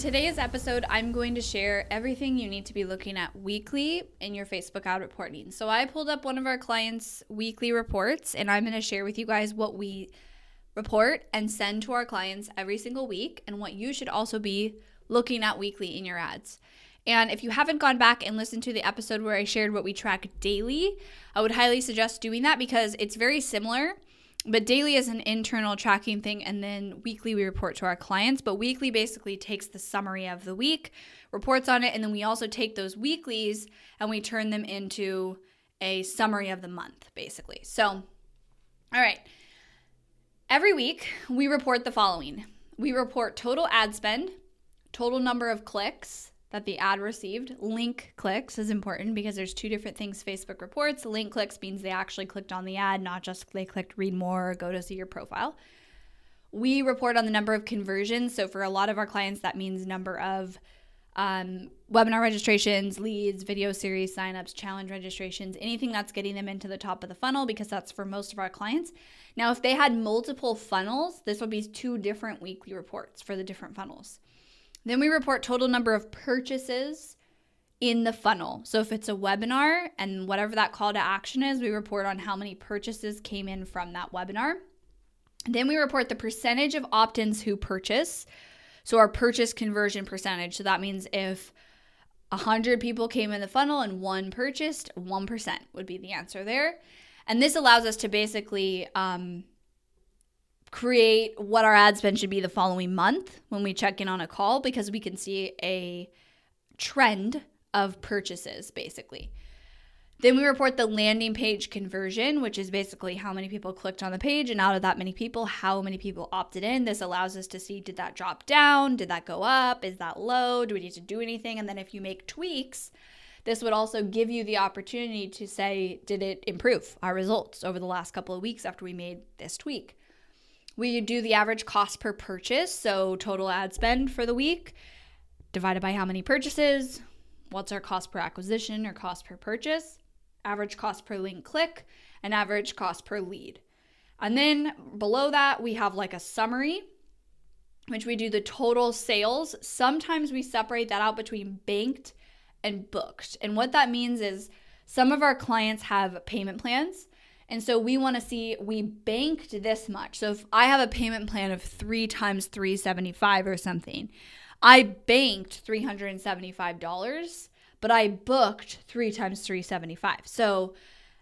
Today's episode, I'm going to share everything you need to be looking at weekly in your Facebook ad reporting. So, I pulled up one of our clients' weekly reports, and I'm going to share with you guys what we report and send to our clients every single week and what you should also be looking at weekly in your ads. And if you haven't gone back and listened to the episode where I shared what we track daily, I would highly suggest doing that because it's very similar but daily is an internal tracking thing and then weekly we report to our clients. But weekly basically takes the summary of the week reports on it and then we also take those weeklies and we turn them into a summary of the month basically. So all right. Every week we report the following. We report total ad spend total number of clicks that the ad received. Link clicks is important because there's two different things Facebook reports. Link clicks means they actually clicked on the ad, not just they clicked read more or go to see your profile. We report on the number of conversions. So for a lot of our clients, that means number of um, webinar registrations, leads, video series signups, challenge registrations, anything that's getting them into the top of the funnel because that's for most of our clients. Now, if they had multiple funnels, this would be two different weekly reports for the different funnels. Then we report total number of purchases in the funnel. So if it's a webinar and whatever that call to action is, we report on how many purchases came in from that webinar. Then we report the percentage of opt ins who purchase. So our purchase conversion percentage. So that means if 100 people came in the funnel and one purchased, 1% would be the answer there. And this allows us to basically um, create what our ad spend should be the following month when we check in on a call because we can see a trend of purchases basically. Then we report the landing page conversion, which is basically how many people clicked on the page, and out of that many people, how many people opted in. This allows us to see did that drop down? Did that go up? Is that low? Do we need to do anything? And then if you make tweaks, this would also give you the opportunity to say, did it improve our results over the last couple of weeks after we made this tweak? We do the average cost per purchase, so total ad spend for the week divided by how many purchases, what's our cost per acquisition or cost per purchase, average cost per link click, and average cost per lead. And then below that, we have like a summary, which we do the total sales. Sometimes we separate that out between banked and booked. And what that means is some of our clients have payment plans and so we want to see we banked this much. So if I have a payment plan of 3 times 375 or something, I banked $375, but I booked 3 times 375. So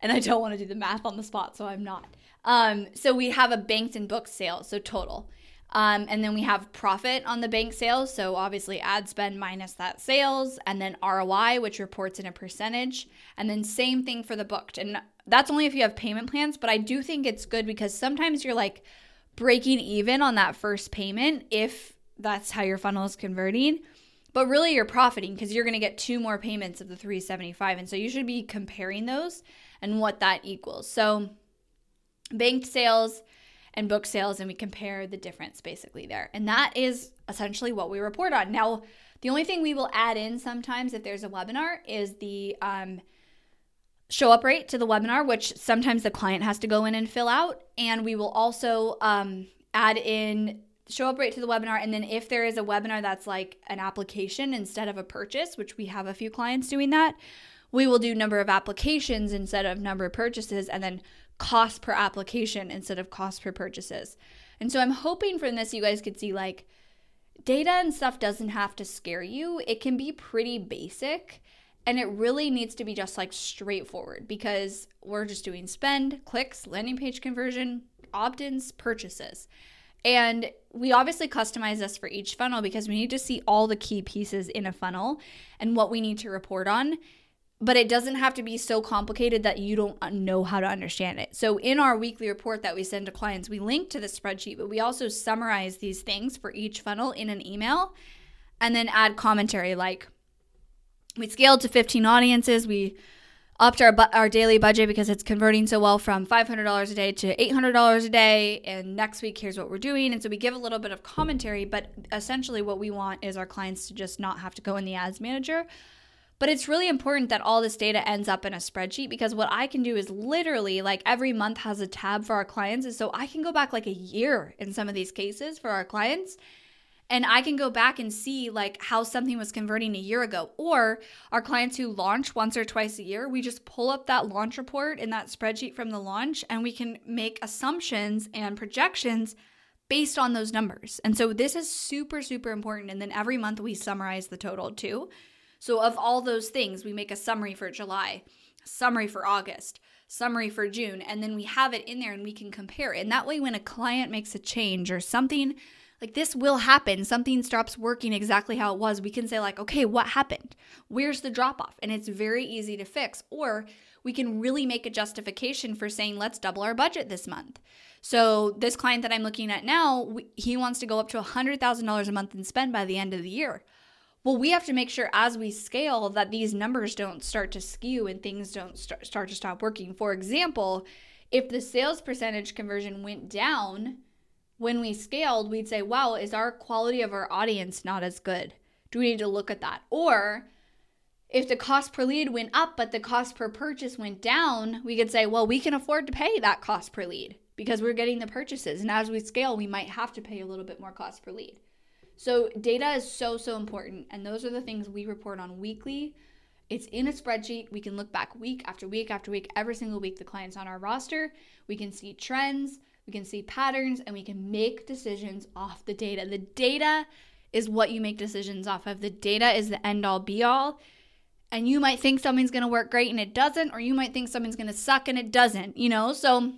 and I don't want to do the math on the spot, so I'm not. Um, so we have a banked and booked sale, so total. Um, and then we have profit on the bank sales. So obviously ad spend minus that sales, and then ROI, which reports in a percentage. And then same thing for the booked. And that's only if you have payment plans, but I do think it's good because sometimes you're like breaking even on that first payment if that's how your funnel is converting. But really you're profiting because you're going to get two more payments of the 375 and so you should be comparing those and what that equals. So banked sales and book sales and we compare the difference basically there. And that is essentially what we report on. Now, the only thing we will add in sometimes if there's a webinar is the um, show up rate to the webinar, which sometimes the client has to go in and fill out. And we will also um, add in show up rate to the webinar. And then if there is a webinar that's like an application instead of a purchase, which we have a few clients doing that, we will do number of applications instead of number of purchases and then cost per application instead of cost per purchases. And so I'm hoping from this you guys could see like data and stuff doesn't have to scare you. It can be pretty basic and it really needs to be just like straightforward because we're just doing spend, clicks, landing page conversion, opt ins, purchases. And we obviously customize this for each funnel because we need to see all the key pieces in a funnel and what we need to report on. But it doesn't have to be so complicated that you don't uh, know how to understand it. So, in our weekly report that we send to clients, we link to the spreadsheet, but we also summarize these things for each funnel in an email and then add commentary like we scaled to 15 audiences. We upped our bu- our daily budget because it's converting so well from $500 a day to $800 a day. And next week here's what we're doing. And so we give a little bit of commentary but essentially what we want is our clients to just not have to go in the ads manager. But it's really important that all this data ends up in a spreadsheet because what I can do is literally like every month has a tab for our clients. And so I can go back like a year in some of these cases for our clients and I can go back and see like how something was converting a year ago. Or our clients who launch once or twice a year, we just pull up that launch report in that spreadsheet from the launch and we can make assumptions and projections based on those numbers. And so this is super, super important. And then every month we summarize the total too. So of all those things, we make a summary for July, summary for August, summary for June, and then we have it in there and we can compare. And that way, when a client makes a change or something like this will happen. Something stops working exactly how it was. We can say, like, okay, what happened? Where's the drop off? And it's very easy to fix. Or we can really make a justification for saying, let's double our budget this month. So, this client that I'm looking at now, he wants to go up to $100,000 a month in spend by the end of the year. Well, we have to make sure as we scale that these numbers don't start to skew and things don't start, start to stop working. For example, if the sales percentage conversion went down, when we scaled, we'd say, wow, is our quality of our audience not as good? Do we need to look at that? Or if the cost per lead went up, but the cost per purchase went down, we could say, well, we can afford to pay that cost per lead because we're getting the purchases. And as we scale, we might have to pay a little bit more cost per lead. So, data is so, so important. And those are the things we report on weekly. It's in a spreadsheet. We can look back week after week after week, every single week, the clients on our roster. We can see trends we can see patterns, and we can make decisions off the data. The data is what you make decisions off of. The data is the end all be all. And you might think something's gonna work great and it doesn't, or you might think something's gonna suck and it doesn't, you know? So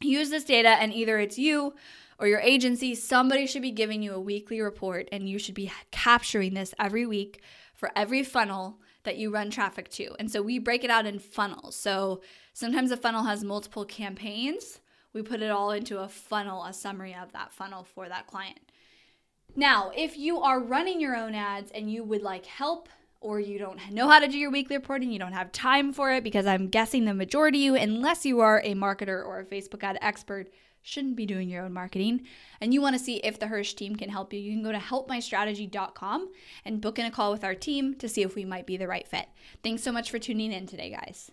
use this data, and either it's you or your agency, somebody should be giving you a weekly report, and you should be capturing this every week for every funnel that you run traffic to. And so we break it out in funnels. So sometimes a funnel has multiple campaigns we put it all into a funnel, a summary of that funnel for that client. Now, if you are running your own ads and you would like help or you don't know how to do your weekly reporting, you don't have time for it because I'm guessing the majority of you, unless you are a marketer or a Facebook ad expert, shouldn't be doing your own marketing and you want to see if the Hirsch team can help you, you can go to helpmystrategy.com and book in a call with our team to see if we might be the right fit. Thanks so much for tuning in today, guys.